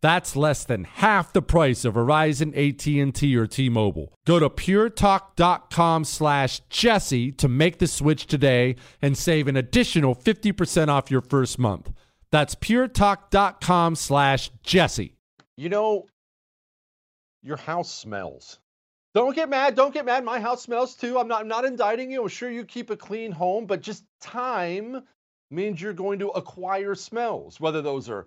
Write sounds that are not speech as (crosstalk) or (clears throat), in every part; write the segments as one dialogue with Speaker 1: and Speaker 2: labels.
Speaker 1: That's less than half the price of Verizon, AT&T, or T-Mobile. Go to puretalk.com slash Jesse to make the switch today and save an additional 50% off your first month. That's puretalk.com slash Jesse.
Speaker 2: You know, your house smells. Don't get mad. Don't get mad. My house smells too. I'm not, I'm not indicting you. I'm sure you keep a clean home, but just time means you're going to acquire smells, whether those are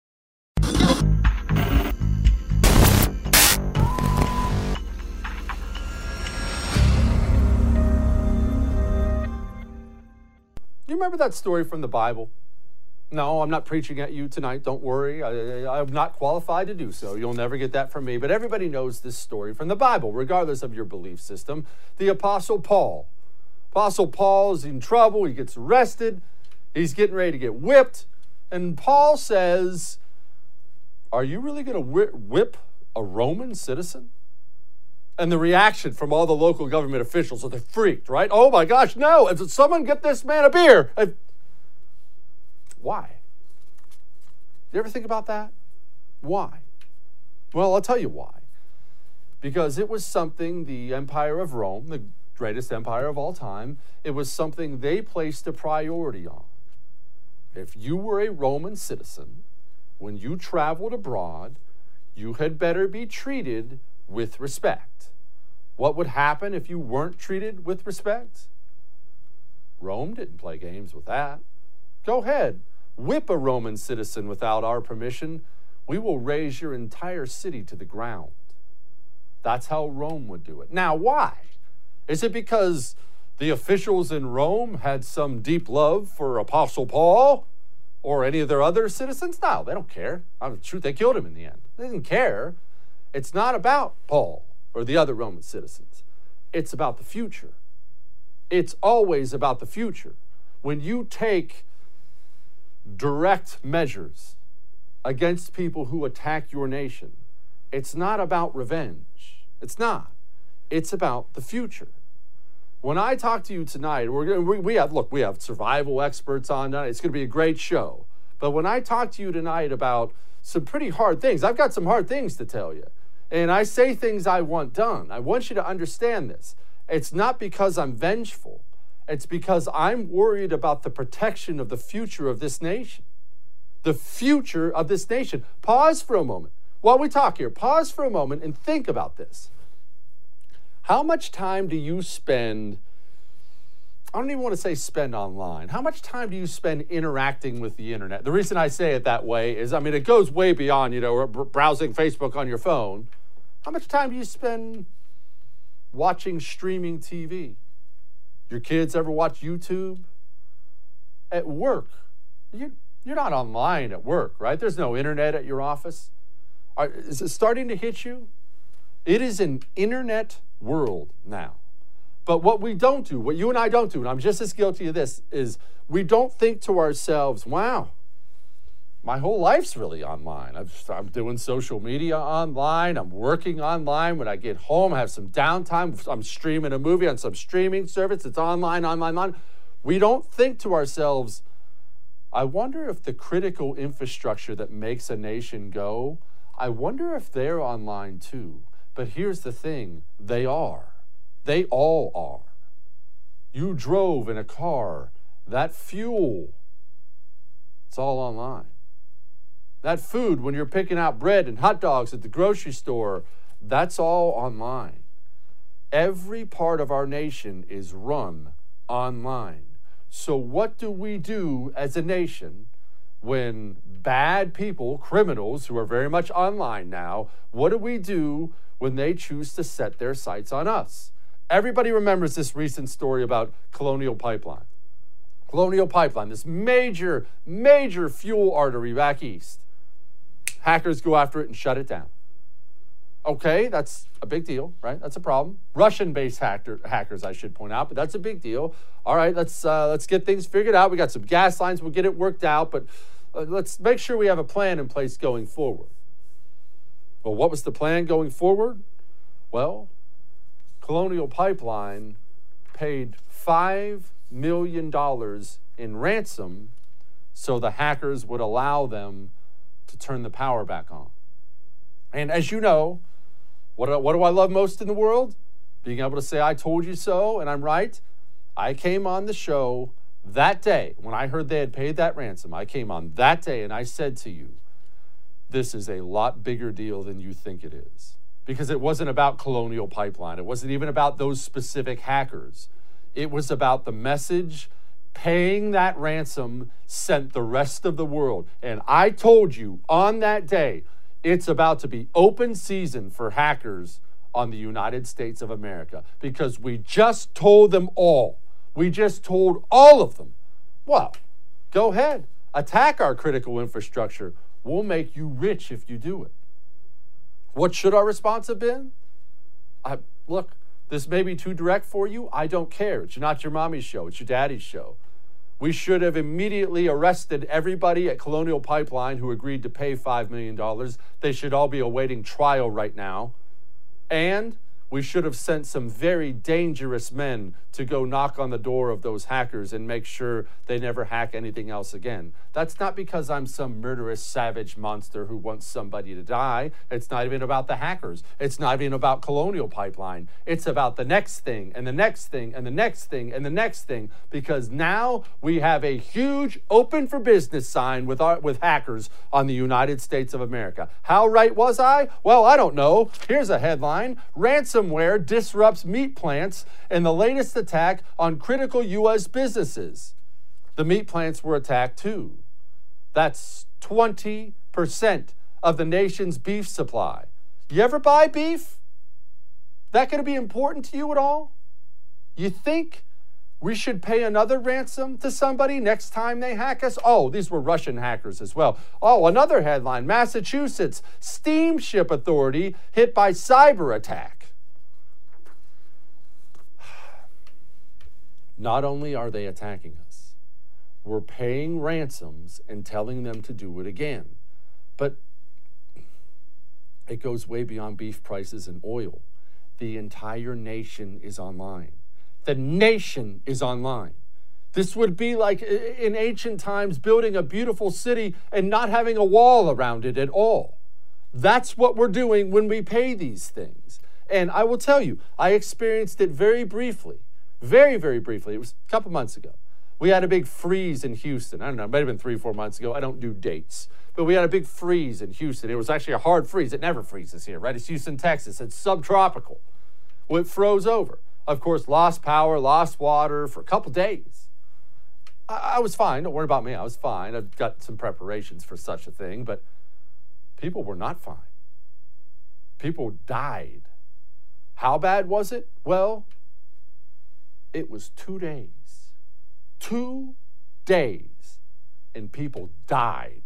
Speaker 2: You remember that story from the Bible? No, I'm not preaching at you tonight. Don't worry. I, am not qualified to do so. You'll never get that from me. But everybody knows this story from the Bible, regardless of your belief system. The Apostle Paul. Apostle Paul's in trouble. He gets arrested. He's getting ready to get whipped. And Paul says, Are you really going to whip a Roman citizen? And the reaction from all the local government officials, So they're freaked, right? Oh my gosh, no. If someone get this man a beer. Why? Did you ever think about that? Why? Well, I'll tell you why. Because it was something the Empire of Rome, the greatest empire of all time, it was something they placed a priority on. If you were a Roman citizen, when you traveled abroad, you had better be treated with respect. What would happen if you weren't treated with respect? Rome didn't play games with that. Go ahead, whip a Roman citizen without our permission, we will raze your entire city to the ground. That's how Rome would do it. Now, why? Is it because the officials in Rome had some deep love for Apostle Paul or any of their other citizens? No, they don't care. I'm the truth, they killed him in the end. They didn't care. It's not about Paul or the other Roman citizens, it's about the future. It's always about the future. When you take direct measures against people who attack your nation. It's not about revenge. It's not. It's about the future. When I talk to you tonight, we're, we, we have, look, we have survival experts on tonight. It's going to be a great show. But when I talk to you tonight about some pretty hard things, I've got some hard things to tell you. And I say things I want done. I want you to understand this. It's not because I'm vengeful. It's because I'm worried about the protection of the future of this nation. The future of this nation. Pause for a moment. While we talk here, pause for a moment and think about this. How much time do you spend? I don't even want to say spend online. How much time do you spend interacting with the internet? The reason I say it that way is, I mean, it goes way beyond, you know, browsing Facebook on your phone. How much time do you spend watching streaming TV? Your kids ever watch YouTube? At work, you, you're not online at work, right? There's no internet at your office. Are, is it starting to hit you? It is an internet world now. But what we don't do, what you and I don't do, and I'm just as guilty of this, is we don't think to ourselves, wow, my whole life's really online. I'm, I'm, doing social media online. I'm working online. When I get home, I have some downtime. I'm streaming a movie on some streaming service. It's online, online, online. We don't think to ourselves, I wonder if the critical infrastructure that makes a nation go, I wonder if they're online too. But here's the thing they are. They all are. You drove in a car, that fuel, it's all online. That food, when you're picking out bread and hot dogs at the grocery store, that's all online. Every part of our nation is run online. So, what do we do as a nation when bad people, criminals who are very much online now, what do we do when they choose to set their sights on us? Everybody remembers this recent story about Colonial Pipeline. Colonial Pipeline, this major, major fuel artery back east. Hackers go after it and shut it down. Okay, that's a big deal, right? That's a problem. Russian-based hacker, hackers, I should point out, but that's a big deal. All right, let's uh, let's get things figured out. We got some gas lines. We'll get it worked out, but uh, let's make sure we have a plan in place going forward. Well, what was the plan going forward? Well, Colonial Pipeline paid five million dollars in ransom so the hackers would allow them to turn the power back on. And as you know, what uh, what do I love most in the world? Being able to say, I told you so, and I'm right. I came on the show that day when I heard they had paid that ransom. I came on that day and I said to you, this is a lot bigger deal than you think it is. Because it wasn't about Colonial Pipeline, it wasn't even about those specific hackers. It was about the message paying that ransom sent the rest of the world. And I told you on that day, it's about to be open season for hackers on the United States of America because we just told them all. We just told all of them. Well, go ahead. attack our critical infrastructure. We'll make you rich if you do it. What should our response have been? I, look, this may be too direct for you. I don't care. It's not your mommy's show, it's your daddy's show. We should have immediately arrested everybody at Colonial Pipeline who agreed to pay $5 million. They should all be awaiting trial right now. And we should have sent some very dangerous men to go knock on the door of those hackers and make sure they never hack anything else again. That's not because I'm some murderous, savage monster who wants somebody to die. It's not even about the hackers. It's not even about Colonial Pipeline. It's about the next thing and the next thing and the next thing and the next thing because now we have a huge open for business sign with, our, with hackers on the United States of America. How right was I? Well, I don't know. Here's a headline Ransomware disrupts meat plants and the latest attack on critical U.S. businesses. The meat plants were attacked too. That's 20% of the nation's beef supply. You ever buy beef? That going to be important to you at all? You think we should pay another ransom to somebody next time they hack us? Oh, these were Russian hackers as well. Oh, another headline Massachusetts steamship authority hit by cyber attack. Not only are they attacking us, we're paying ransoms and telling them to do it again. But it goes way beyond beef prices and oil. The entire nation is online. The nation is online. This would be like in ancient times building a beautiful city and not having a wall around it at all. That's what we're doing when we pay these things. And I will tell you, I experienced it very briefly very, very briefly. It was a couple months ago. We had a big freeze in Houston. I don't know, it might have been three, four months ago. I don't do dates. But we had a big freeze in Houston. It was actually a hard freeze. It never freezes here, right? It's Houston, Texas. It's subtropical. Well, it froze over. Of course, lost power, lost water for a couple days. I, I was fine. Don't worry about me. I was fine. I've got some preparations for such a thing, but people were not fine. People died. How bad was it? Well, it was two days. Two days. And people died.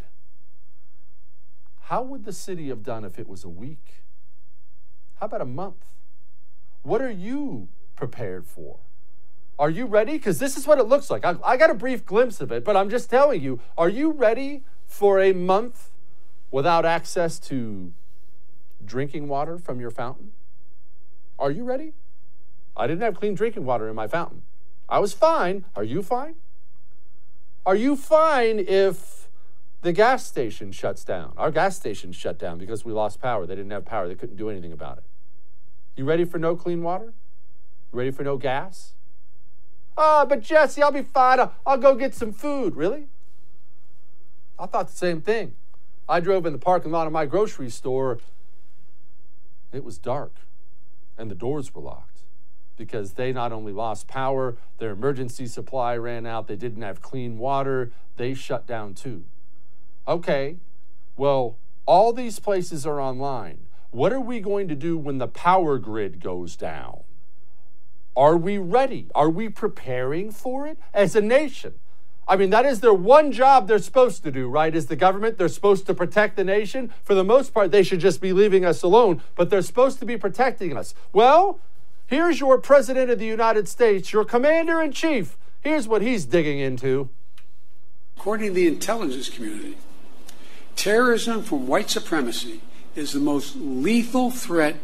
Speaker 2: How would the city have done if it was a week? How about a month? What are you prepared for? Are you ready? Because this is what it looks like. I, I, got a brief glimpse of it, but I'm just telling you are you ready for a month without access to drinking water from your fountain? Are you ready? I didn't have clean drinking water in my fountain. I was fine. Are you fine? Are you fine if the gas station shuts down? Our gas station shut down because we lost power. They didn't have power. They couldn't do anything about it. You ready for no clean water? Ready for no gas? Oh, but Jesse, I'll be fine. I'll go get some food. Really? I thought the same thing. I drove in the parking lot of my grocery store. It was dark and the doors were locked because they not only lost power, their emergency supply ran out, they didn't have clean water, they shut down too. Okay, well, all these places are online. What are we going to do when the power grid goes down? Are we ready? Are we preparing for it as a nation? I mean, that is their one job they're supposed to do, right? As the government, they're supposed to protect the nation. For the most part, they should just be leaving us alone, but they're supposed to be protecting us. Well, Here's your President of the United States, your Commander in Chief. Here's what he's digging into.
Speaker 3: According to the intelligence community, terrorism from white supremacy is the most lethal threat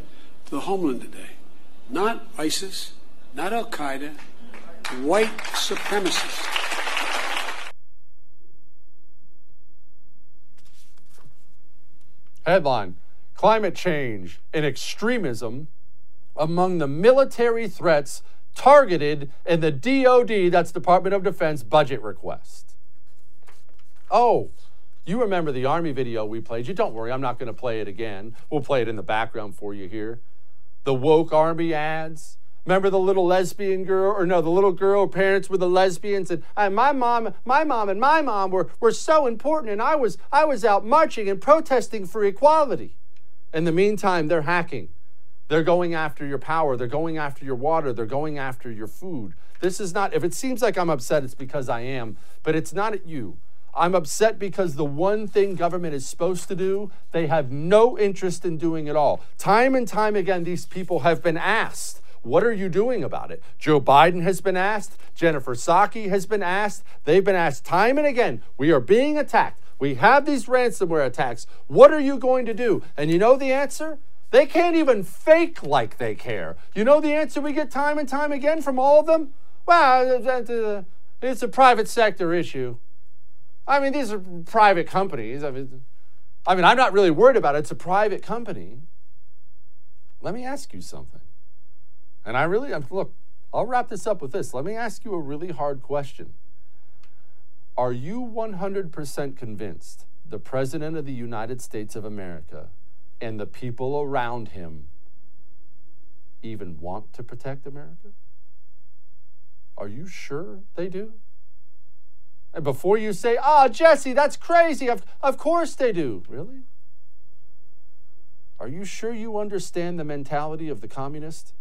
Speaker 3: to the homeland today. Not ISIS, not Al Qaeda, white supremacists.
Speaker 2: Headline Climate change and extremism among the military threats targeted in the DoD, that's Department of Defense, budget request. Oh, you remember the Army video we played. You don't worry, I'm not going to play it again. We'll play it in the background for you here. The woke Army ads. Remember the little lesbian girl, or no, the little girl, parents were the lesbians, and, my mom, my mom and my mom were, were so important, and I was I was out marching and protesting for equality. In the meantime, they're hacking. They're going after your power. They're going after your water. They're going after your food. This is not, if it seems like I'm upset, it's because I am, but it's not at you. I'm upset because the one thing government is supposed to do, they have no interest in doing at all. Time and time again, these people have been asked, what are you doing about it? Joe Biden has been asked. Jennifer Psaki has been asked. They've been asked time and again. We are being attacked. We have these ransomware attacks. What are you going to do? And you know the answer? They can't even fake like they care. You know the answer we get time and time again from all of them? Well, uh, uh, it's a private sector issue. I mean, these are private companies. I mean, I mean, I'm not really worried about it. It's a private company. Let me ask you something. And I really, look, I'll wrap this up with this. Let me ask you a really hard question. Are you 100% convinced the President of the United States of America and the people around him even want to protect America? Are you sure they do? And before you say, ah, oh, Jesse, that's crazy, of, of course they do. Really? Are you sure you understand the mentality of the communist?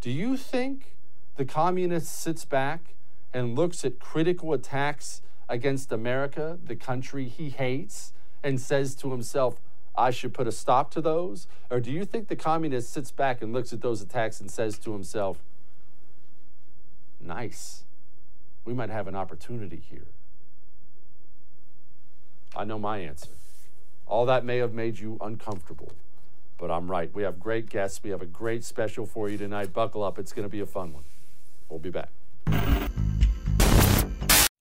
Speaker 2: Do you think the communist sits back and looks at critical attacks against America, the country he hates, and says to himself, I should put a stop to those? Or do you think the communist sits back and looks at those attacks and says to himself, nice, we might have an opportunity here? I know my answer. All that may have made you uncomfortable. But I'm right. We have great guests. We have a great special for you tonight. Buckle up. It's going to be a fun one. We'll be back.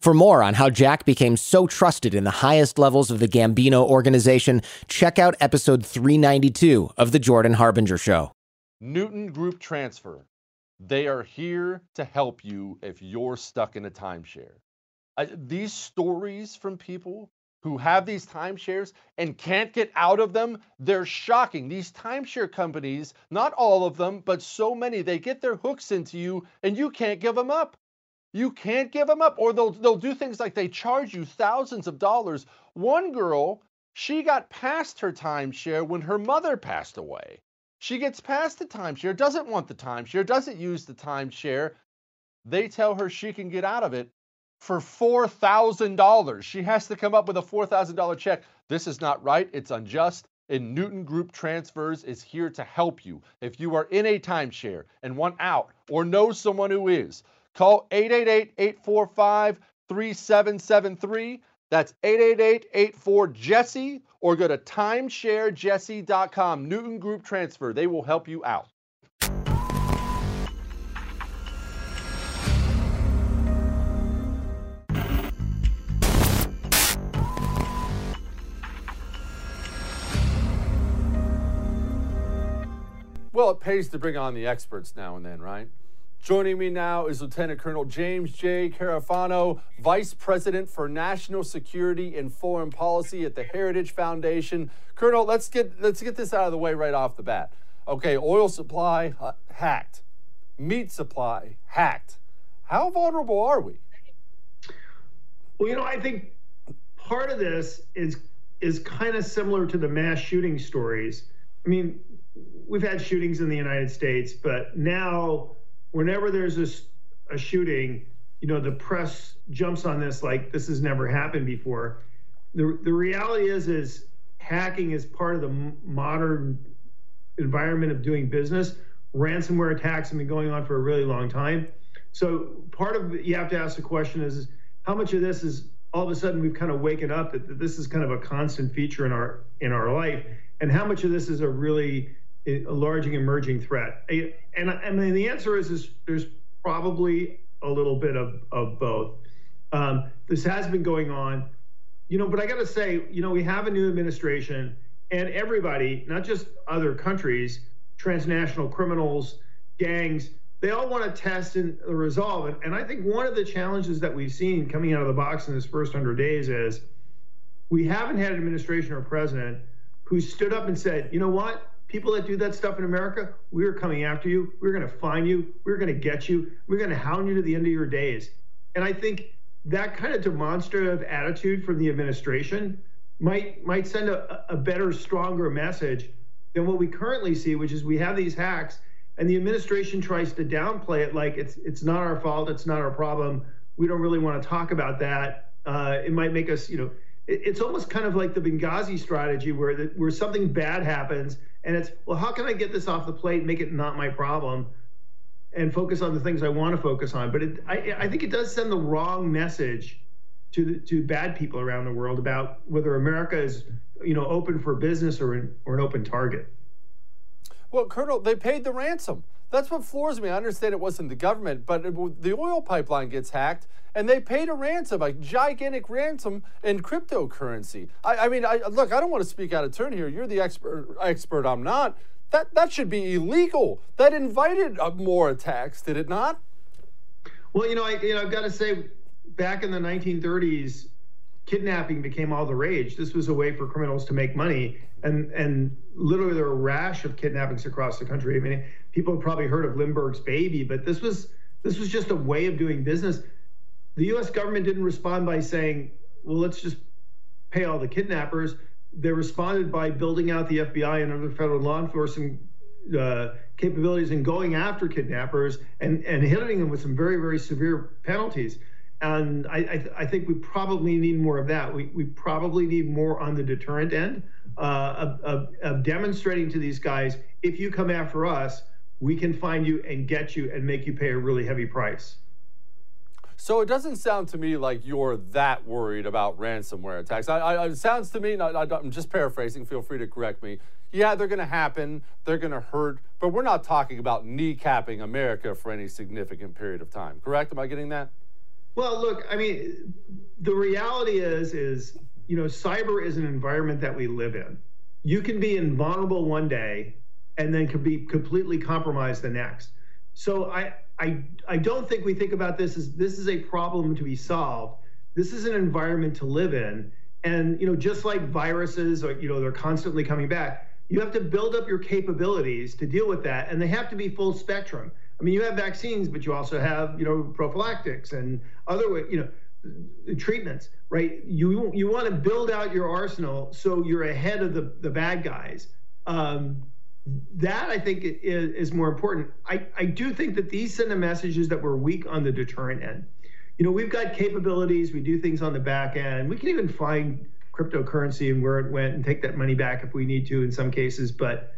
Speaker 4: For more on how Jack became so trusted in the highest levels of the Gambino organization, check out episode 392 of The Jordan Harbinger Show.
Speaker 2: Newton Group Transfer. They are here to help you if you're stuck in a timeshare. These stories from people who have these timeshares and can't get out of them, they're shocking. These timeshare companies, not all of them, but so many, they get their hooks into you and you can't give them up. You can't give them up. Or they'll, they'll do things like they charge you thousands of dollars. One girl, she got past her timeshare when her mother passed away. She gets past the timeshare, doesn't want the timeshare, doesn't use the timeshare. They tell her she can get out of it for $4,000. She has to come up with a $4,000 check. This is not right. It's unjust. And Newton Group Transfers is here to help you. If you are in a timeshare and want out or know someone who is, Call 888 845 3773. That's 888 84 Jesse or go to timesharejesse.com. Newton Group Transfer. They will help you out. Well, it pays to bring on the experts now and then, right? Joining me now is Lieutenant Colonel James J. Carafano, Vice President for National Security and Foreign Policy at the Heritage Foundation. Colonel, let's get let's get this out of the way right off the bat. Okay, oil supply uh, hacked, meat supply hacked. How vulnerable are we?
Speaker 5: Well, you know, I think part of this is is kind of similar to the mass shooting stories. I mean, we've had shootings in the United States, but now whenever there's a, a shooting, you know, the press jumps on this like this has never happened before. The, the reality is, is hacking is part of the modern environment of doing business. Ransomware attacks have been going on for a really long time. So part of you have to ask the question is, is how much of this is all of a sudden we've kind of waken up that this is kind of a constant feature in our in our life, and how much of this is a really a large emerging threat? And I mean, the answer is, is there's probably a little bit of, of both. Um, this has been going on, you know, but I got to say, you know, we have a new administration and everybody, not just other countries, transnational criminals, gangs, they all want to test and resolve. And, and I think one of the challenges that we've seen coming out of the box in this first 100 days is we haven't had an administration or president who stood up and said, you know what? People that do that stuff in America, we're coming after you. We're going to find you. We're going to get you. We're going to hound you to the end of your days. And I think that kind of demonstrative attitude from the administration might might send a, a better, stronger message than what we currently see, which is we have these hacks and the administration tries to downplay it like it's it's not our fault, it's not our problem. We don't really want to talk about that. Uh, it might make us, you know, it, it's almost kind of like the Benghazi strategy where the, where something bad happens and it's well, how can I get this off the plate, make it not my problem, and focus on the things I want to focus on. But it, I, I think it does send the wrong message to the, to bad people around the world about whether America is, you know, open for business or an, or an open target.
Speaker 2: Well, Colonel, they paid the ransom. That's what floors me. I understand it wasn't the government, but it, the oil pipeline gets hacked, and they paid a ransom, a gigantic ransom in cryptocurrency. I, I mean, I, look, I don't want to speak out of turn here. You're the expert. Expert, I'm not. That that should be illegal. That invited uh, more attacks, did it not?
Speaker 5: Well, you know, I, you know, I've got to say, back in the 1930s, kidnapping became all the rage. This was a way for criminals to make money, and and literally there were a rash of kidnappings across the country. I mean, people have probably heard of Lindbergh's baby, but this was this was just a way of doing business. The U.S. government didn't respond by saying, "Well, let's just pay all the kidnappers." They responded by building out the FBI and other federal law enforcement uh, capabilities and going after kidnappers and and hitting them with some very very severe penalties. And I, I, th- I, think we probably need more of that. We, we probably need more on the deterrent end uh, of, of, of demonstrating to these guys if you come after us, we can find you and get you and make you pay a really heavy price.
Speaker 2: So it doesn't sound to me like you're that worried about ransomware attacks. I, I, it sounds to me, I, am just paraphrasing, feel free to correct me. Yeah, they're going to happen, they're going to hurt, but we're not talking about kneecapping America for any significant period of time. Correct? Am I getting that?
Speaker 5: Well, look, I mean, the reality is, is you know, cyber is an environment that we live in. You can be invulnerable one day, and then could be completely compromised the next. So I, I, I don't think we think about this as this is a problem to be solved. This is an environment to live in, and you know, just like viruses, or you know, they're constantly coming back. You have to build up your capabilities to deal with that, and they have to be full spectrum. I mean, you have vaccines, but you also have, you know, prophylactics and other, you know, treatments, right? You you want to build out your arsenal so you're ahead of the the bad guys. Um, that I think is, is more important. I, I do think that these send a messages that we're weak on the deterrent end. You know, we've got capabilities. We do things on the back end. We can even find cryptocurrency and where it went and take that money back if we need to in some cases. But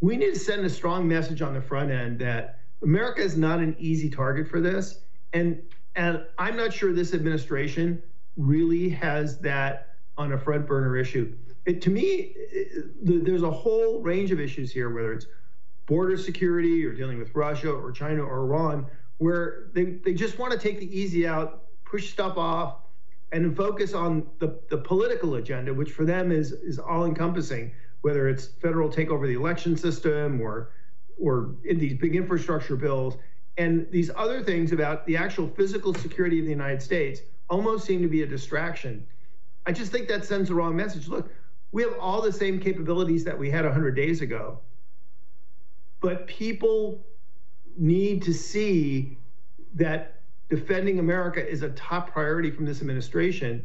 Speaker 5: we need to send a strong message on the front end that America is not an easy target for this. And and I'm not sure this administration really has that on a front burner issue. It, to me, it, there's a whole range of issues here, whether it's border security or dealing with Russia or China or Iran, where they, they just want to take the easy out, push stuff off, and focus on the, the political agenda, which for them is, is all encompassing, whether it's federal take over the election system or or in these big infrastructure bills and these other things about the actual physical security of the United States almost seem to be a distraction. I just think that sends the wrong message. Look, we have all the same capabilities that we had 100 days ago, but people need to see that defending America is a top priority from this administration.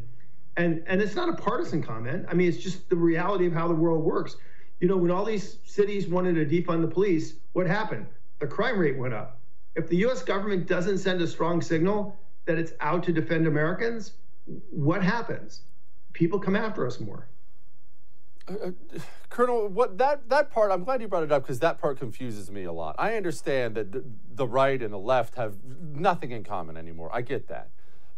Speaker 5: And, and it's not a partisan comment. I mean, it's just the reality of how the world works you know, when all these cities wanted to defund the police, what happened? The crime rate went up. If the US government doesn't send a strong signal that it's out to defend Americans, what happens? People come after us more.
Speaker 2: Uh, (sighs) Colonel, what that that part I'm glad you brought it up because that part confuses me a lot. I understand that the, the right and the left have nothing in common anymore. I get that.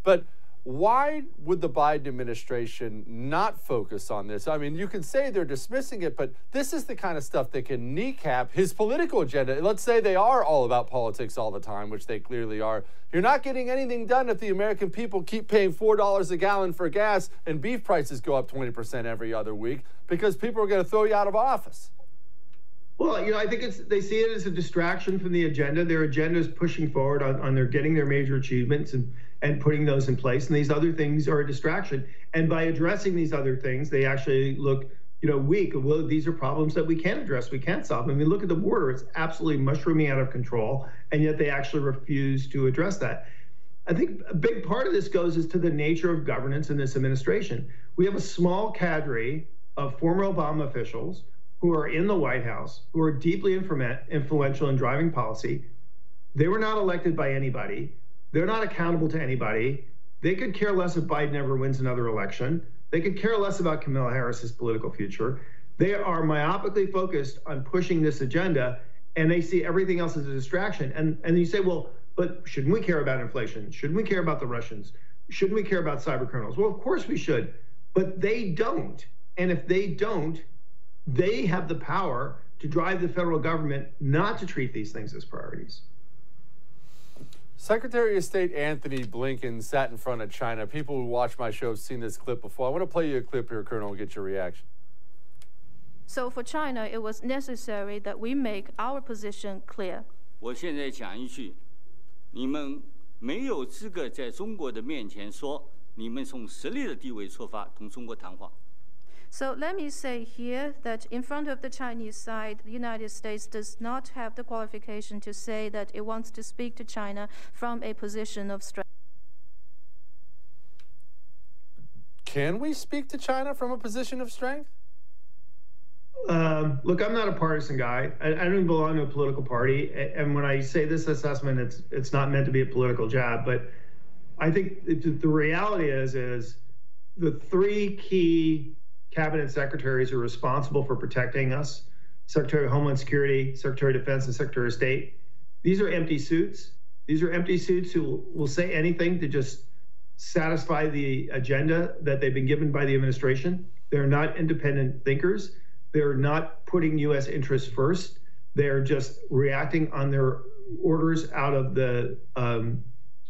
Speaker 2: But why would the Biden administration not focus on this? I mean, you can say they're dismissing it, but this is the kind of stuff that can kneecap his political agenda. Let's say they are all about politics all the time, which they clearly are. You're not getting anything done if the American people keep paying $4 a gallon for gas and beef prices go up 20% every other week because people are going to throw you out of office.
Speaker 5: Well, you know, I think it's they see it as a distraction from the agenda. Their agenda is pushing forward on, on their getting their major achievements and and putting those in place. And these other things are a distraction. And by addressing these other things, they actually look, you know, weak. Well, these are problems that we can't address. We can't solve. I mean, look at the border; it's absolutely mushrooming out of control, and yet they actually refuse to address that. I think a big part of this goes is to the nature of governance in this administration. We have a small cadre of former Obama officials who are in the White House, who are deeply influential in driving policy. They were not elected by anybody. They're not accountable to anybody. They could care less if Biden ever wins another election. They could care less about Kamala Harris's political future. They are myopically focused on pushing this agenda, and they see everything else as a distraction. And and you say, well, but shouldn't we care about inflation? Shouldn't we care about the Russians? Shouldn't we care about cyber criminals? Well, of course we should, but they don't. And if they don't, they have the power to drive the federal government not to treat these things as priorities.
Speaker 2: Secretary of State Antony Blinken sat in front of China. People who watch my show have seen this clip before. I want to play you a clip here, Colonel, and get your reaction.
Speaker 6: So for China, it was necessary that we make our position clear.
Speaker 7: 我现在讲一句，你们没有资格在中国的面前说你们从实力的地位出发同中国谈话。
Speaker 6: So let me say here that in front of the Chinese side, the United States does not have the qualification to say that it wants to speak to China from a position of strength.
Speaker 2: Can we speak to China from a position of strength?
Speaker 5: Um, look, I'm not a partisan guy. I, I, don't belong to a political party. And when I say this assessment, it's it's not meant to be a political jab. But I think the reality is is the three key cabinet secretaries are responsible for protecting us Secretary of Homeland Security, Secretary of Defense, and Secretary of State. These are empty suits. These are empty suits who will say anything to just satisfy the agenda that they've been given by the administration. They're not independent thinkers. They're not putting U.S. interests first. They're just reacting on their orders out of the um,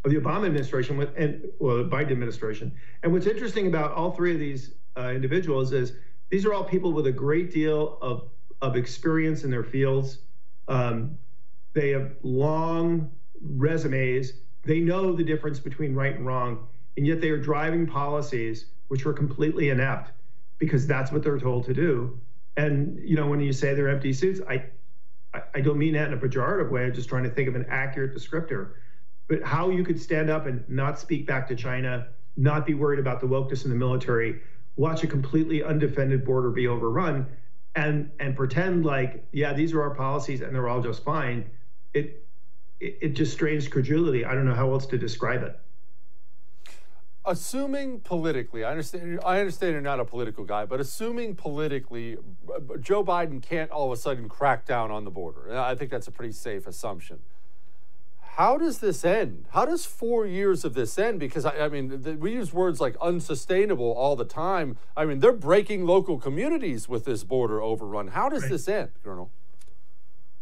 Speaker 5: of the Obama administration with, and well, the Biden administration. And what's interesting about all three of these individuals is these are all people with a great deal of, of experience in their fields. Um, they have long resumes. They know the difference between right and wrong, and yet they are driving policies which are completely inept because that's what they're told to do. And you know, when you say they're empty suits, I, I, I don't mean that in a pejorative way. I'm just trying to think of an accurate descriptor. But how you could stand up and not speak back to China, not be worried about the wokeness in the military, watch a completely undefended border be overrun and and pretend like yeah these are our policies and they're all just fine. It it, it just strains credulity. I don't know how else to describe it.
Speaker 2: Assuming politically i understand i understand you're not a political guy but assuming politically joe biden can't all of a sudden crack down on the border. I think that's a pretty safe assumption how does this end? How does four years of this end? Because I, I mean, the, we use words like unsustainable all the time. I mean, they're breaking local communities with this border overrun. How does right. this end, Colonel?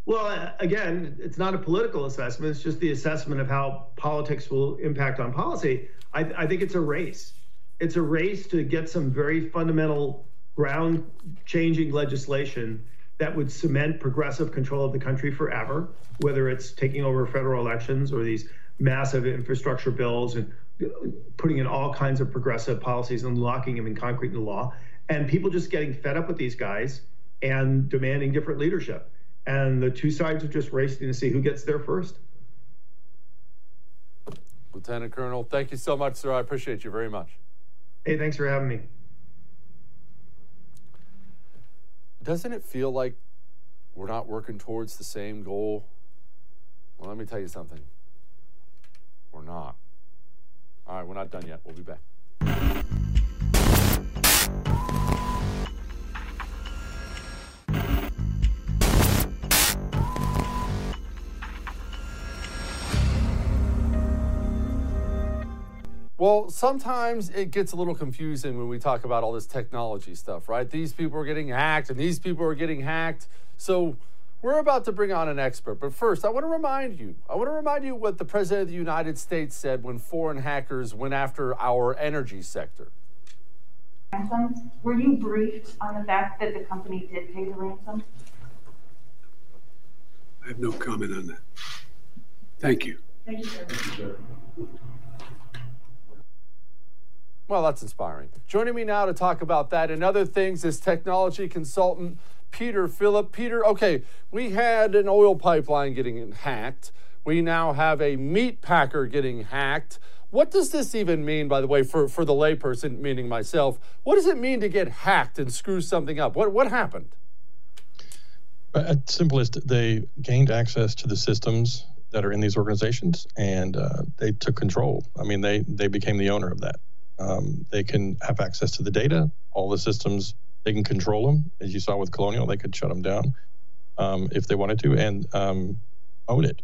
Speaker 5: Well, again, it's not a political assessment. It's just the assessment of how politics will impact on policy. I, I think it's a race. It's a race to get some very fundamental ground changing legislation that would cement progressive control of the country forever, whether it's taking over federal elections or these massive infrastructure bills and putting in all kinds of progressive policies and locking them in concrete in the law. And people just getting fed up with these guys and demanding different leadership. And the two sides are just racing to see who gets there first.
Speaker 2: Lieutenant Colonel, thank you so much, sir. I appreciate you very much.
Speaker 5: Hey, thanks for having me
Speaker 2: doesn't it feel like we're not working towards the same goal? Well, let me tell you something. We're not. All right, we're not done yet. We'll be back. Well, sometimes it gets a little confusing when we talk about all this technology stuff, right? These people are getting hacked and these people are getting hacked. So we're about to bring on an expert. But first, I want to remind you I want to remind you what the President of the United States said when foreign hackers went after our energy sector.
Speaker 8: Ransoms. Were you briefed on the fact that the company did pay the ransom?
Speaker 3: I have no comment on that. Thank you.
Speaker 8: Thank you, sir.
Speaker 3: Thank you, sir.
Speaker 2: Well, that's inspiring. Joining me now to talk about that and other things is technology consultant Peter Phillip. Peter, okay, we had an oil pipeline getting hacked. We now have a meat packer getting hacked. What does this even mean, by the way, for, for the layperson, meaning myself? What does it mean to get hacked and screw something up? What, what happened?
Speaker 9: At simplest, they gained access to the systems that are in these organizations and uh, they took control. I mean, they, they became the owner of that. Um, they can have access to the data, all the systems. They can control them, as you saw with Colonial. They could shut them down um, if they wanted to, and um, own it.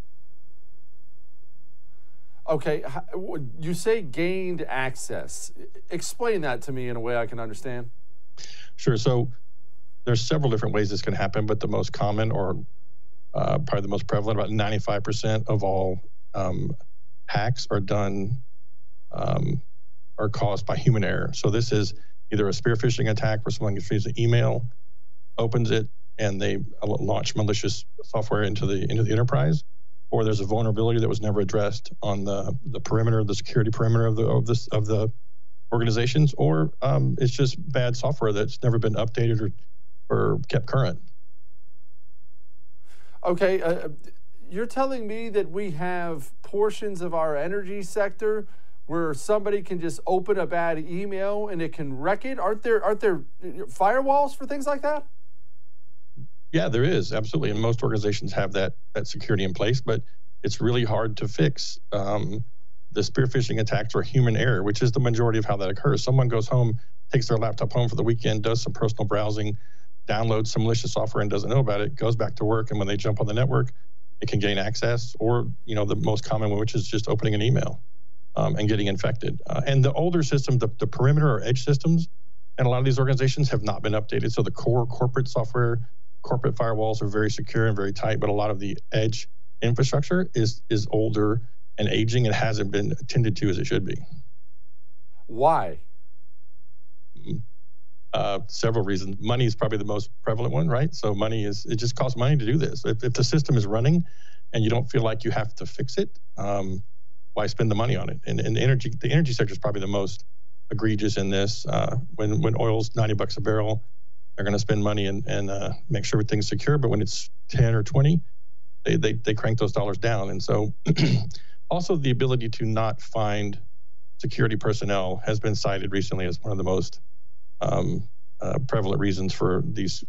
Speaker 2: Okay, you say gained access. Explain that to me in a way I can understand.
Speaker 9: Sure. So there's several different ways this can happen, but the most common, or uh, probably the most prevalent, about 95% of all um, hacks are done um, are caused by human error. So this is either a spear phishing attack where someone receives an email, opens it, and they launch malicious software into the into the enterprise, or there's a vulnerability that was never addressed on the the perimeter, the security perimeter of the of this of the organizations, or um, it's just bad software that's never been updated or or kept current.
Speaker 2: Okay, uh, you're telling me that we have portions of our energy sector where somebody can just open a bad email and it can wreck it? Aren't there aren't there firewalls for things like that?
Speaker 9: Yeah, there is absolutely, and most organizations have that that security in place, but it's really hard to fix. Um, the spear phishing attacks are human error, which is the majority of how that occurs. Someone goes home, takes their laptop home for the weekend, does some personal browsing, downloads some malicious software and doesn't know about it, goes back to work, and when they jump on the network, it can gain access, or you know the most common one, which is just opening an email um, and getting infected. Uh, and the older systems, the, the perimeter or edge systems, and a lot of these organizations have not been updated. So the core corporate software, corporate firewalls are very secure and very tight, but a lot of the edge infrastructure is is older and aging and hasn't been attended to as it should be.
Speaker 2: Why?
Speaker 9: Mm-hmm. Uh, several reasons. Money is probably the most prevalent one, right? So money is it just costs money to do this. If, if the system is running and you don't feel like you have to fix it, um, why spend the money on it? And, and the energy, the energy sector is probably the most egregious in this. Uh, when when oil's 90 bucks a barrel, they're going to spend money and, and uh, make sure everything's secure. But when it's 10 or 20, they, they, they crank those dollars down. And so (clears throat) also the ability to not find security personnel has been cited recently as one of the most um, uh, prevalent reasons for these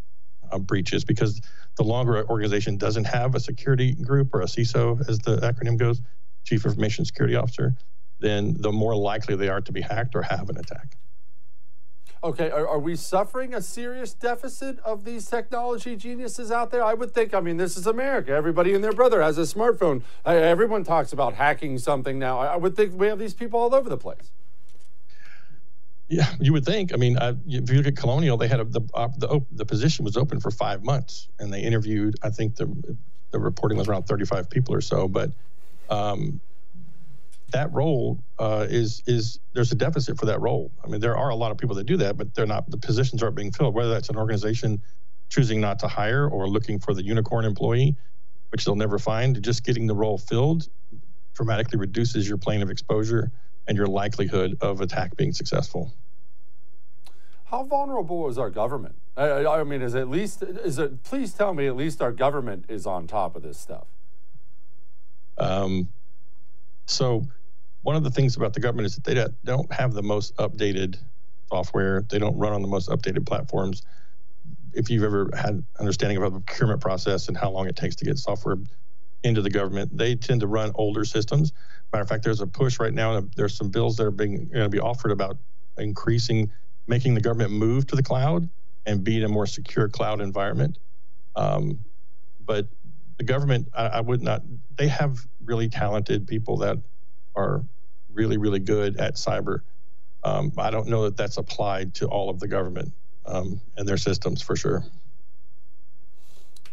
Speaker 9: uh, breaches because the longer an organization doesn't have a security group or a CISO, as the acronym goes, chief information security officer, then the more likely they are to be hacked or have an attack.
Speaker 2: Okay, are, are, we suffering a serious deficit of these technology geniuses out there? I would think, I mean, this is America. Everybody and their brother has a smartphone. Uh, everyone talks about hacking something now. I, I, would think we have these people all over the place.
Speaker 9: Yeah, you would think. I mean, I, if you look at Colonial, they had a, the, uh, the the position was open for five months, and they interviewed. I think the the reporting was around 35 people or so, but um, that role uh, is is there's a deficit for that role. I mean, there are a lot of people that do that, but they're not. The positions aren't being filled. Whether that's an organization choosing not to hire or looking for the unicorn employee, which they'll never find, just getting the role filled dramatically reduces your plane of exposure and your likelihood of attack being successful.
Speaker 2: How vulnerable is our government? I, I mean, is at least is it? Please tell me, at least our government is on top of this stuff.
Speaker 9: Um, so one of the things about the government is that they don't have the most updated software. They don't run on the most updated platforms. If you've ever had understanding about the procurement process and how long it takes to get software into the government, they tend to run older systems. Matter of fact, there's a push right now. There's some bills that are being going to be offered about increasing, making the government move to the cloud and be in a more secure cloud environment. Um, but the government, I, I, would not. They have really talented people that are really, really good at cyber. Um, I don't know that that's applied to all of the government um, and their systems for sure.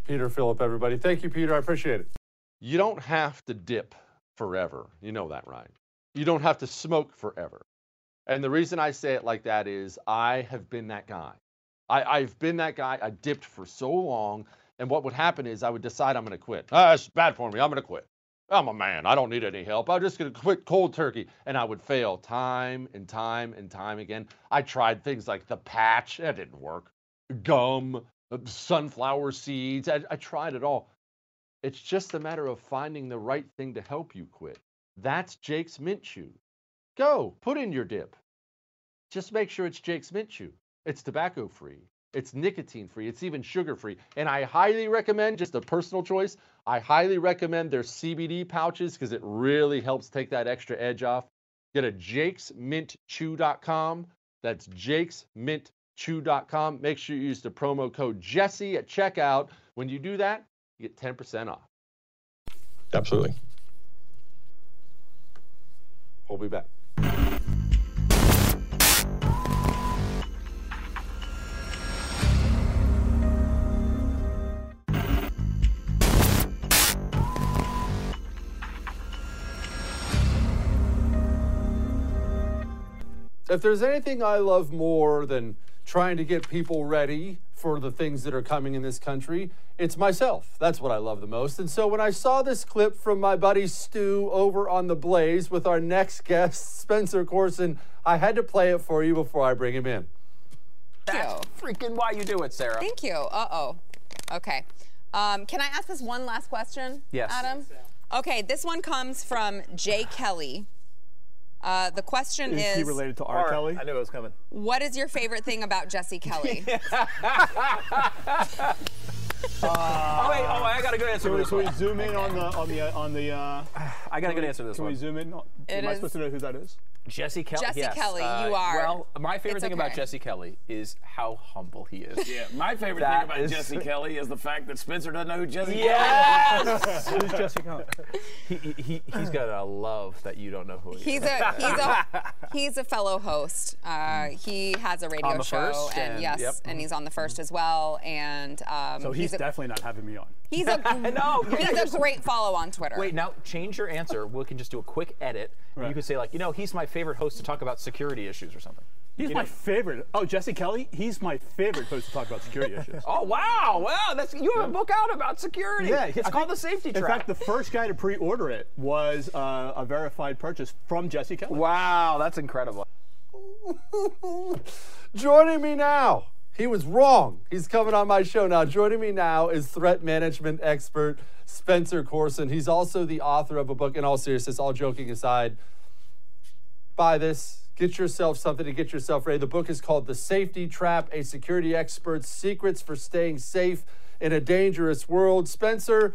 Speaker 2: Peter Philip, everybody. Thank you, Peter. I appreciate it. You don't have to dip forever. You know that, right? You don't have to smoke forever. And the reason I say it like that is I have been that guy. I, I've been that guy. I dipped for so long. And what would happen is I would decide I'm going to quit. Ah, it's bad for me. I'm going to quit. I'm a man. I don't need any help. I'm just going to quit cold turkey. And I would fail time and time and time again. I tried things like the patch. That didn't work. Gum, uh, sunflower seeds. I, I tried it all. It's just a matter of finding the right thing to help you quit. That's Jake's Mint Chew. Go, put in your dip. Just make sure it's Jake's Mint Chew. It's tobacco free. It's nicotine free. It's even sugar free. And I highly recommend, just a personal choice, I highly recommend their CBD pouches because it really helps take that extra edge off. Get a jakesmintchew.com. That's jakesmintchew.com. Make sure you use the promo code Jesse at checkout. When you do that, you get 10% off.
Speaker 9: Absolutely.
Speaker 2: We'll be back. If there's anything I love more than trying to get people ready for the things that are coming in this country, it's myself. That's what I love the most. And so when I saw this clip from my buddy Stu over on The Blaze with our next guest, (laughs) Spencer Coursen, I had to play it for you before I bring him in.
Speaker 10: That's freaking why you do it, Sarah.
Speaker 11: Thank you. Uh oh. Okay. Um, can I ask this one last question?
Speaker 10: Yes.
Speaker 11: Adam? Okay, this one comes from Jay Kelly. Uh, the question
Speaker 12: Is
Speaker 11: is,
Speaker 12: he related to R. Kelly?
Speaker 10: I knew it was coming.
Speaker 11: what is your favorite thing about Jesse Kelly? (laughs)
Speaker 10: oh wait, oh I got a good answer.
Speaker 12: Can
Speaker 10: for
Speaker 12: we,
Speaker 10: this
Speaker 12: can we zoom in on the on the uh, on the? Uh, (sighs)
Speaker 10: I got a good answer to this
Speaker 12: Can
Speaker 10: one.
Speaker 12: we zoom in?
Speaker 11: It
Speaker 12: Am I
Speaker 11: is-
Speaker 12: supposed to know who that is?
Speaker 10: Jesse Kelly.
Speaker 11: Jesse
Speaker 10: yes.
Speaker 11: Kelly,
Speaker 10: Uh,
Speaker 11: you are.
Speaker 10: Well, my favorite
Speaker 11: It's
Speaker 10: thing about. Jesse Kelly is how humble he is.
Speaker 13: Yeah, my favorite thing about
Speaker 10: is-
Speaker 13: Jesse Kelly is the fact that Spencer doesn't know who Jesse
Speaker 10: Yes!
Speaker 13: Kelly is. (laughs)
Speaker 12: Who's Jesse Kelly?
Speaker 10: He, he, he, he's got a love that you don't know who he
Speaker 11: He's
Speaker 10: is.
Speaker 11: a he's a he's a fellow host. Uh, he has a radio
Speaker 10: On the
Speaker 11: show,
Speaker 10: First,
Speaker 11: and,
Speaker 10: and-
Speaker 11: yes,
Speaker 10: yep.
Speaker 11: and he's on the first as well. And um,
Speaker 12: So he's,
Speaker 11: a,
Speaker 12: definitely not having me on.
Speaker 11: he's a (laughs)
Speaker 10: No, (laughs)
Speaker 11: he's a great follow on Twitter.
Speaker 10: Wait, now change your answer. We can just do a quick edit. And you
Speaker 12: Right.
Speaker 10: can say like, you know, he's my favorite host to talk about security issues or something.
Speaker 12: He's
Speaker 10: You
Speaker 12: my
Speaker 10: know-
Speaker 12: favorite. Oh, Jesse Kelly. He's my favorite host to talk about security (laughs) issues.
Speaker 10: Oh wow, wow! That's you have a book out about security.
Speaker 12: Yeah,
Speaker 10: it's
Speaker 12: I
Speaker 10: called
Speaker 12: think-
Speaker 10: the Safety Trap.
Speaker 12: In fact, the first guy to pre-order it was uh, a verified purchase from Jesse Kelly.
Speaker 10: wow, that's incredible. (laughs)
Speaker 2: Joining me now, he was wrong. He's coming on my show now. Joining me now is threat management expert Spencer Coursen. He's also the author of a book, in all seriousness, all joking aside. Buy this. Get yourself something to get yourself ready. The book is called The Safety Trap A Security Expert's Secrets for Staying Safe in a Dangerous World. Spencer,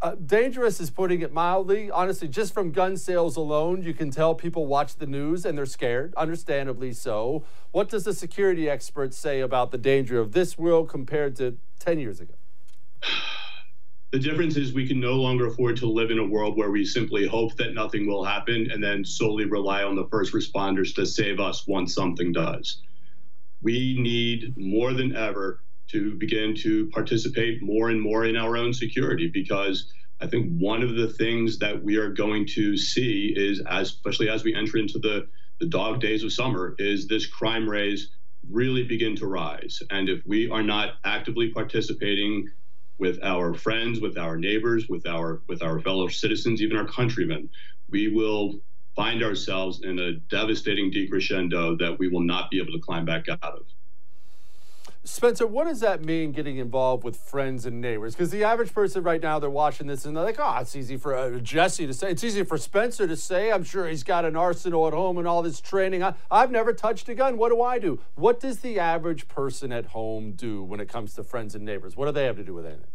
Speaker 2: uh, dangerous is putting it mildly. Honestly, just from gun sales alone, you can tell people watch the news and they're scared, understandably so. What does the security expert say about the danger of this world compared to 10 years ago?
Speaker 14: The difference is we can no longer afford to live in a world where we simply hope that nothing will happen and then solely rely on the first responders to save us once something does. We need more than ever to begin to participate more and more in our own security because I think one of the things that we are going to see is, as, especially as we enter into the, the dog days of summer, is this crime raise really begin to rise. And if we are not actively participating with our friends, with our neighbors, with our with our fellow citizens, even our countrymen, we will find ourselves in a devastating decrescendo that we will not be able to climb back out of.
Speaker 2: Spencer, what does that mean getting involved with friends and neighbors? Because the average person right now, they're watching this and they're like, oh, it's easy for uh, Jesse to say. It's easy for Spencer to say. I'm sure he's got an arsenal at home and all this training. I, I've never touched a gun. What do I do? What does the average person at home do when it comes to friends and neighbors? What do they have to do with anything?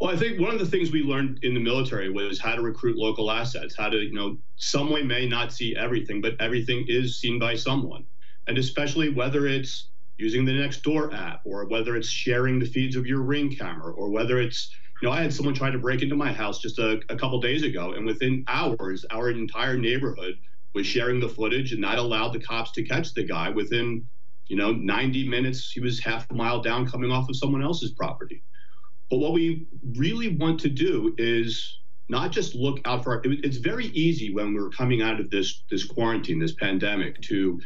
Speaker 14: Well, I think one of the things we learned in the military was how to recruit local assets, how to, you know, someone may not see everything, but everything is seen by someone. And especially whether it's using the Nextdoor app or whether it's sharing the feeds of your ring camera or whether it's, you know, I had someone try to break into my house just a, a couple days ago, and within hours, our entire neighborhood was sharing the footage, and that allowed the cops to catch the guy within, you know, 90 minutes. He was half a mile down coming off of someone else's property. But what we really want to do is not just look out for our, it's very easy when we're coming out of this this quarantine, this pandemic, to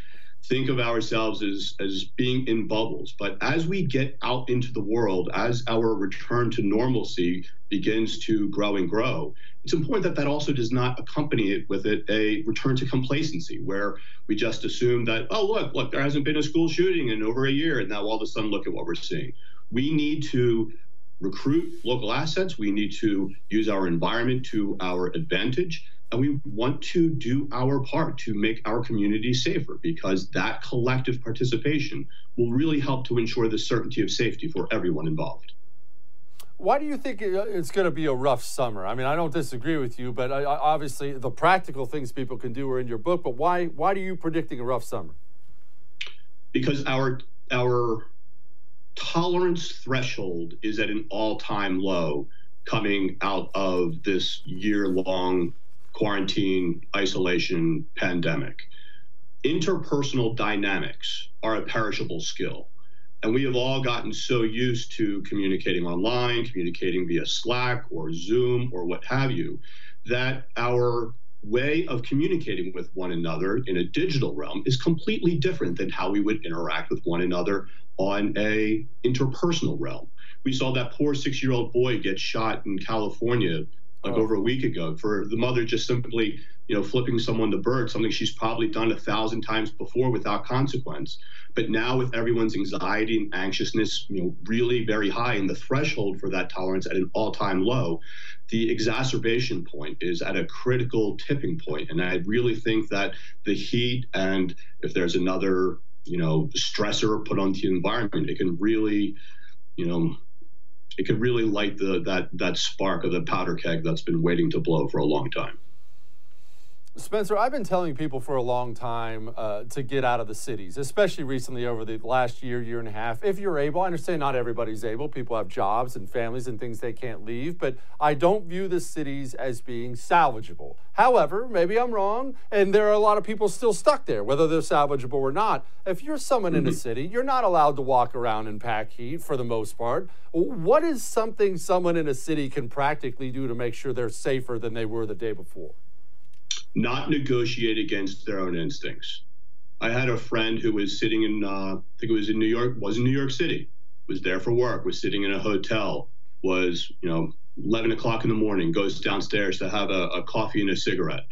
Speaker 14: think of ourselves as as being in bubbles. But as we get out into the world, as our return to normalcy begins to grow and grow, it's important that that also does not accompany it with it a return to complacency, where we just assume that oh look look there hasn't been a school shooting in over a year, and now all of a sudden look at what we're seeing. We need to recruit local assets. We need to use our environment to our advantage. And we want to do our part to make our community safer because that collective participation will really help to ensure the certainty of safety for everyone involved.
Speaker 2: Why do you think it's going to be a rough summer? I mean, I don't disagree with you, but I, obviously the practical things people can do are in your book. But why why are you predicting a rough summer?
Speaker 14: Because our our tolerance threshold is at an all-time low coming out of this year-long quarantine, isolation, pandemic. Interpersonal dynamics are a perishable skill. And we have all gotten so used to communicating online, communicating via Slack or Zoom or what have you, that our way of communicating with one another in a digital realm is completely different than how we would interact with one another on a interpersonal realm. We saw that poor six-year-old boy get shot in California like oh. over a week ago for the mother just simply you know flipping someone the bird something she's probably done a thousand times before without consequence but now with everyone's anxiety and anxiousness you know really very high and the threshold for that tolerance at an all-time low the exacerbation point is at a critical tipping point and i really think that the heat and if there's another you know stressor put onto the environment it can really you know it could really light the that that spark of the powder keg that's been waiting to blow for a long time.
Speaker 2: Spencer, I've been telling people for a long time uh, to get out of the cities, especially recently over the last year, year and a half. If you're able, I understand not everybody's able. People have jobs and families and things they can't leave, but I don't view the cities as being salvageable. However, maybe I'm wrong, and there are a lot of people still stuck there, whether they're salvageable or not. If you're someone mm-hmm. in a mm-hmm. city, you're not allowed to walk around in pack heat for the most part. What is something someone in a city can practically do to make sure they're safer than they were the day before?
Speaker 14: Not negotiate against their own instincts. I had a friend who was sitting in, uh, I think it was in New York, was in New York City, was there for work, was sitting in a hotel, was, you know, 11 o'clock in the morning, goes downstairs to have a, a coffee and a cigarette.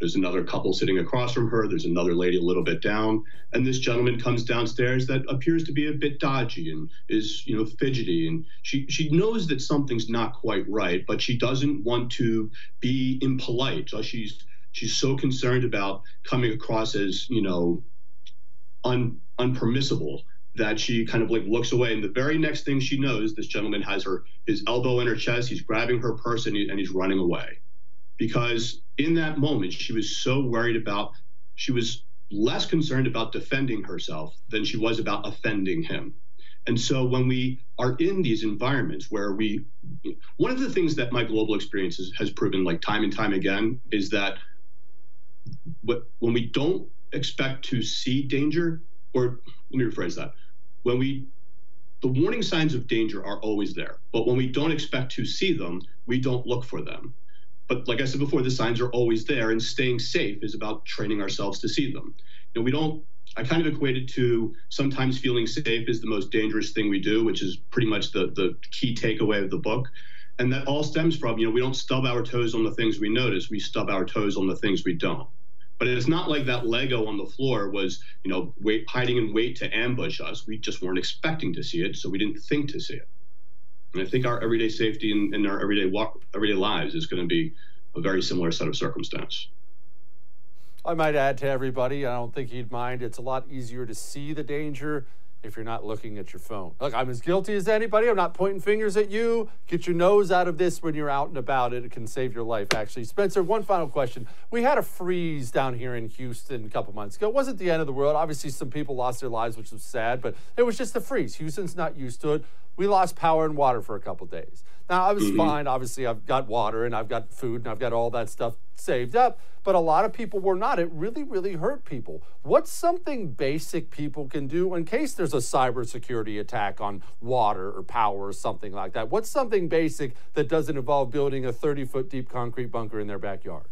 Speaker 14: There's another couple sitting across from her. There's another lady a little bit down. And this gentleman comes downstairs that appears to be a bit dodgy and is, you know, fidgety. And she, she knows that something's not quite right, but she doesn't want to be impolite. So she's She's so concerned about coming across as, you know, un, unpermissible that she kind of like looks away. And the very next thing she knows, this gentleman has her his elbow in her chest. He's grabbing her purse and, he, and he's running away. Because in that moment, she was so worried about, she was less concerned about defending herself than she was about offending him. And so when we are in these environments where we, one of the things that my global experience has, has proven like time and time again is that when we don't expect to see danger, or let me rephrase that, when we the warning signs of danger are always there, but when we don't expect to see them, we don't look for them. But like I said before, the signs are always there, and staying safe is about training ourselves to see them. You know, we don't. I kind of equate it to sometimes feeling safe is the most dangerous thing we do, which is pretty much the the key takeaway of the book. And that all stems from, you know, we don't stub our toes on the things we notice, we stub our toes on the things we don't. But it's not like that Lego on the floor was, you know, wait, hiding in wait to ambush us. We just weren't expecting to see it, so we didn't think to see it. And I think our everyday safety and, and our everyday walk, everyday lives is going to be a very similar set of circumstance.
Speaker 2: I might add to everybody, I don't think he'd mind. It's a lot easier to see the danger if you're not looking at your phone. Look, I'm as guilty as anybody. I'm not pointing fingers at you. Get your nose out of this when you're out and about. It can save your life, actually. Spencer, one final question. We had a freeze down here in Houston a couple months ago. It wasn't the end of the world. Obviously, some people lost their lives, which was sad, but it was just a freeze. Houston's not used to it. We lost power and water for a couple days. Now, I was
Speaker 14: Mhm.
Speaker 2: fine. Obviously, I've got water and I've got food and I've got all that stuff saved up, but a lot of people were not. It really, really hurt people. What's something basic people can do in case there's a cybersecurity attack on water or power or something like that? What's something basic that doesn't involve building a 30 foot deep concrete bunker in their backyard?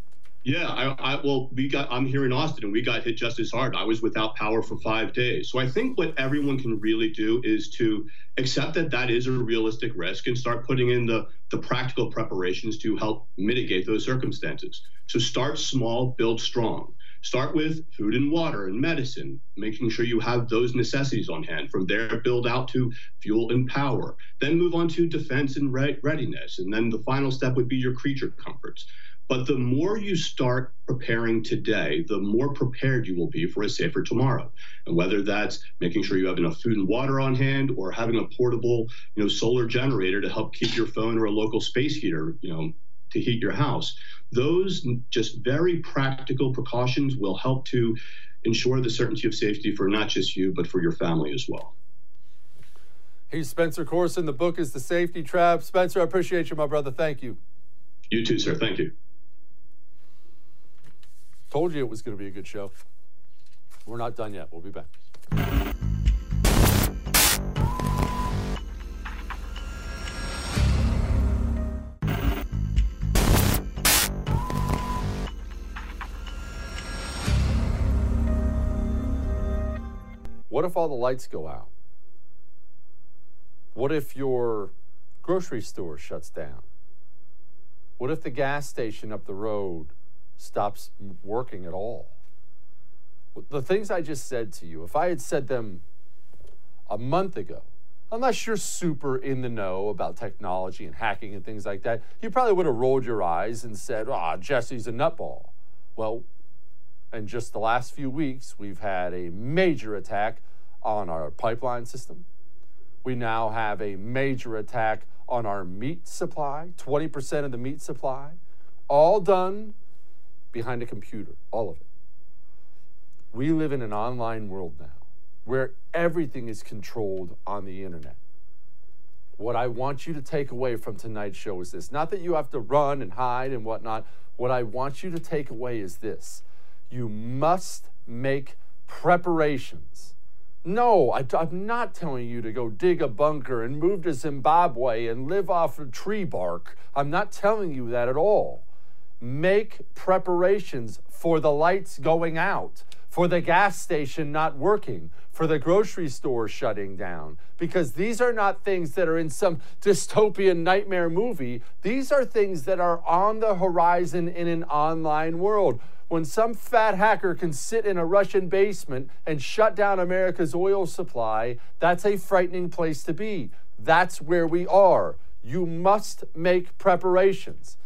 Speaker 14: Yeah, I, I well, we got. I'm here in Austin, and we got hit just as hard. I was without power for five days. So I think what everyone can really do is to accept that that is a realistic risk and start putting in the the practical preparations to help mitigate those circumstances. So start small, build strong. Start with food and water and medicine, making sure you have those necessities on hand. From there, build out to fuel and power. Then move on to defense and re- readiness. And then the final step would be your creature comforts. But the more you start preparing today, the more prepared you will be for a safer tomorrow. And whether that's making sure you have enough food and water on hand or having a portable, you know, solar generator to help keep your phone or a local space heater, you know, to heat your house. Those just very practical precautions will help to ensure the certainty of safety for not just you, but for your family as well.
Speaker 2: He's Spencer Coursen. The book is The Safety Trap. Spencer, I appreciate you, my brother. Thank you.
Speaker 14: You too, sir. Thank you.
Speaker 2: Told you it was going to be a good show. We're not done yet. We'll be back. What if all the lights go out? What if your grocery store shuts down? What if the gas station up the road stops working at all? The things I just said to you, if I had said them a month ago, unless you're super in the know about technology and hacking and things like that, you probably would have rolled your eyes and said, ah, Jesse's a nutball. Well, in just the last few weeks, we've had a major attack on our pipeline system. We now have a major attack on our meat supply, 20% of the meat supply, all done behind a computer, all of it. We live in an online world now where everything is controlled on the internet. What I want you to take away from tonight's show is this not that you have to run and hide and whatnot. What I want you to take away is this you must make preparations. No, I, am not telling you to go dig a bunker and move to Zimbabwe and live off of tree bark. I'm not telling you that at all. Make preparations for the lights going out, for the gas station not working, for the grocery store shutting down, because these are not things that are in some dystopian nightmare movie. These are things that are on the horizon in an online world when some fat hacker can sit in a Russian basement and shut down America's oil supply, that's a frightening place to be. That's where we are. You must make preparations.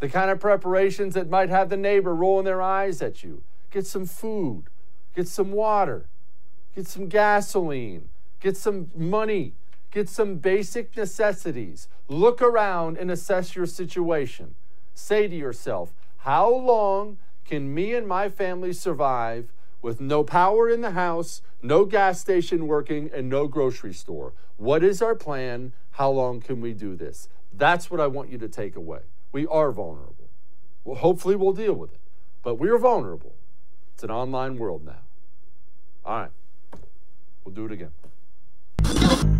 Speaker 2: The kind of preparations that might have the neighbor rolling their eyes at you. Get some food, get some water, get some gasoline, get some money, get some basic necessities. Look around and assess your situation. Say to yourself, how long can me and my family survive with no power in the house, no gas station working, and no grocery store? What is our plan? How long can we do this? That's what I want you to take away. We are vulnerable. Well, hopefully, we'll deal with it, but we are vulnerable. It's an online world now. All right, we'll do it again.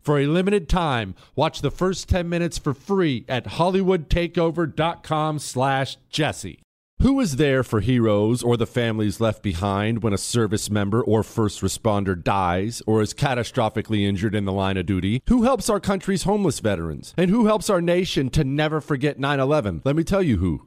Speaker 1: For a limited time, watch the first 10 minutes for free at hollywoodtakeover.com slash jesse. Who is there for heroes or the families left behind when a service member or first responder dies or is catastrophically injured in the line of duty? Who helps our country's homeless veterans? And who helps our nation to never forget 9 11? Let me tell you who.